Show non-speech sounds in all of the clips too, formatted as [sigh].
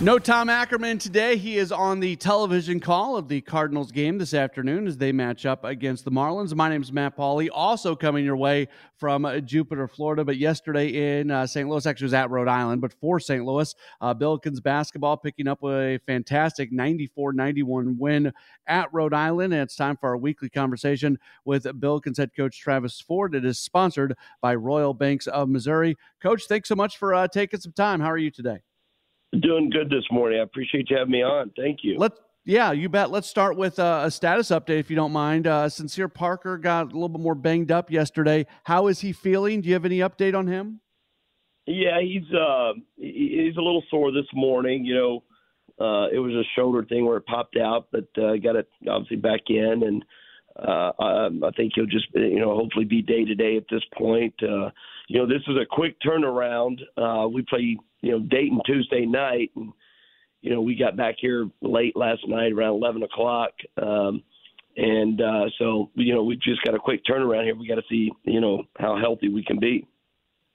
No Tom Ackerman today. He is on the television call of the Cardinals game this afternoon as they match up against the Marlins. My name is Matt Pauley. Also coming your way from uh, Jupiter, Florida, but yesterday in uh, St. Louis, actually was at Rhode Island, but for St. Louis, uh, Billikens basketball picking up a fantastic 94-91 win at Rhode Island. And it's time for our weekly conversation with Billikens head coach Travis Ford. It is sponsored by Royal Banks of Missouri. Coach, thanks so much for uh, taking some time. How are you today? Doing good this morning. I appreciate you having me on. Thank you. Let's yeah, you bet. Let's start with uh, a status update, if you don't mind. Uh, Sincere Parker got a little bit more banged up yesterday. How is he feeling? Do you have any update on him? Yeah, he's uh, he's a little sore this morning. You know, uh, it was a shoulder thing where it popped out, but uh, got it obviously back in, and uh, I, I think he'll just you know hopefully be day to day at this point. Uh, you know, this is a quick turnaround. Uh, we play you know Dayton Tuesday night, and you know we got back here late last night around eleven o'clock, um, and uh, so you know we've just got a quick turnaround here. We got to see you know how healthy we can be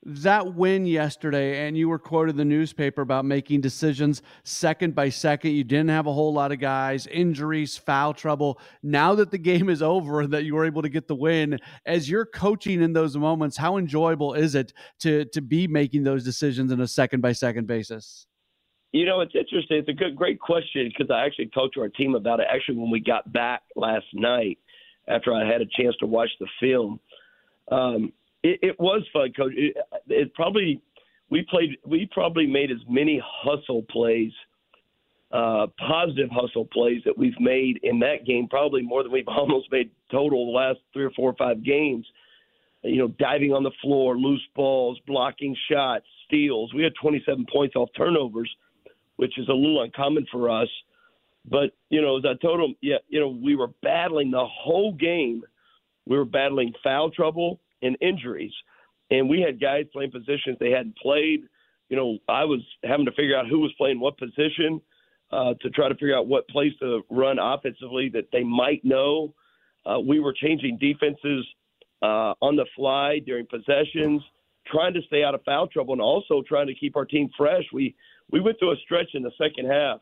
that win yesterday, and you were quoted in the newspaper about making decisions second by second. You didn't have a whole lot of guys, injuries, foul trouble. Now that the game is over and that you were able to get the win, as you're coaching in those moments, how enjoyable is it to to be making those decisions in a second by second basis? You know, it's interesting. It's a good, great question because I actually talked to our team about it. Actually, when we got back last night, after I had a chance to watch the film. Um, it, it was fun, coach. It, it probably we played. We probably made as many hustle plays, uh, positive hustle plays that we've made in that game. Probably more than we've [laughs] almost made total the last three or four or five games. You know, diving on the floor, loose balls, blocking shots, steals. We had 27 points off turnovers, which is a little uncommon for us. But you know, as I told them, yeah, you know, we were battling the whole game. We were battling foul trouble and injuries. And we had guys playing positions they hadn't played. You know, I was having to figure out who was playing what position uh, to try to figure out what place to run offensively that they might know. Uh, we were changing defenses uh, on the fly during possessions, trying to stay out of foul trouble, and also trying to keep our team fresh. We we went through a stretch in the second half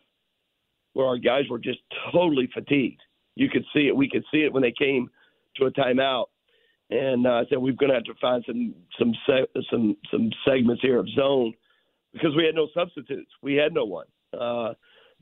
where our guys were just totally fatigued. You could see it. We could see it when they came to a timeout and uh, I said we're going to have to find some some some some segments here of zone because we had no substitutes. We had no one. Uh,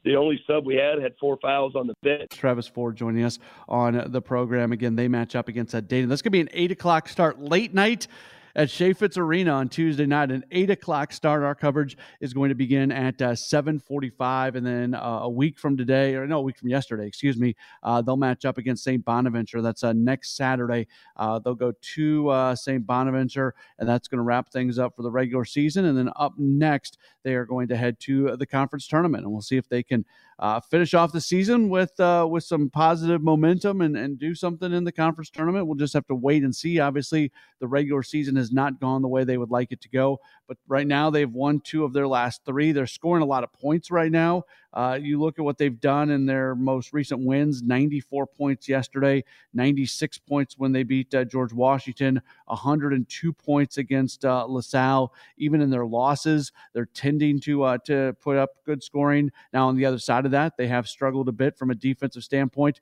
the only sub we had had four fouls on the bench. Travis Ford joining us on the program again. They match up against that Dayton. That's going to be an eight o'clock start, late night at Chaifetz Arena on Tuesday night. An eight o'clock start. Our coverage is going to begin at uh, seven forty-five, and then uh, a week from today, or no, a week from yesterday, excuse me, uh, they'll match up against St. Bonaventure. That's uh, next Saturday. Uh, they'll go to uh, St. Bonaventure, and that's going to wrap things up for the regular season. And then up next, they are going to head to the conference tournament, and we'll see if they can uh, finish off the season with uh, with some positive momentum and, and do something in the conference tournament. We'll just have to wait and see. Obviously, the regular season has not gone the way they would like it to go, but right now they've won two of their last three. They're scoring a lot of points right now. Uh, you look at what they've done in their most recent wins 94 points yesterday, 96 points when they beat uh, George Washington, 102 points against uh, LaSalle. Even in their losses, they're tending to, uh, to put up good scoring. Now, on the other side of that, they have struggled a bit from a defensive standpoint.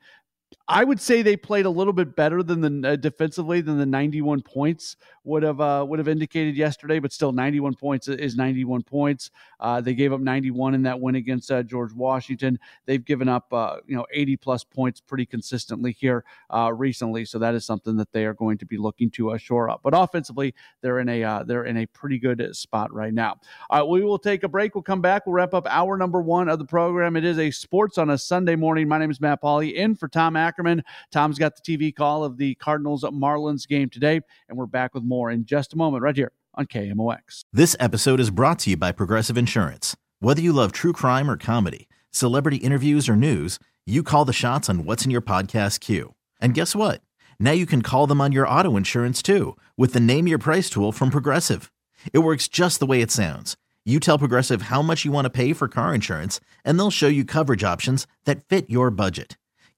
I would say they played a little bit better than the uh, defensively than the 91 points would have uh, would have indicated yesterday. But still, 91 points is 91 points. Uh, they gave up 91 in that win against uh, George Washington. They've given up uh, you know 80 plus points pretty consistently here uh, recently. So that is something that they are going to be looking to shore up. But offensively, they're in a they're in a pretty good spot right now. All right, we will take a break. We'll come back. We'll wrap up hour number one of the program. It is a sports on a Sunday morning. My name is Matt Pauley, in for Tom Ackerman. Tom's got the TV call of the Cardinals Marlins game today, and we're back with more in just a moment right here on KMOX. This episode is brought to you by Progressive Insurance. Whether you love true crime or comedy, celebrity interviews or news, you call the shots on what's in your podcast queue. And guess what? Now you can call them on your auto insurance too with the Name Your Price tool from Progressive. It works just the way it sounds. You tell Progressive how much you want to pay for car insurance, and they'll show you coverage options that fit your budget.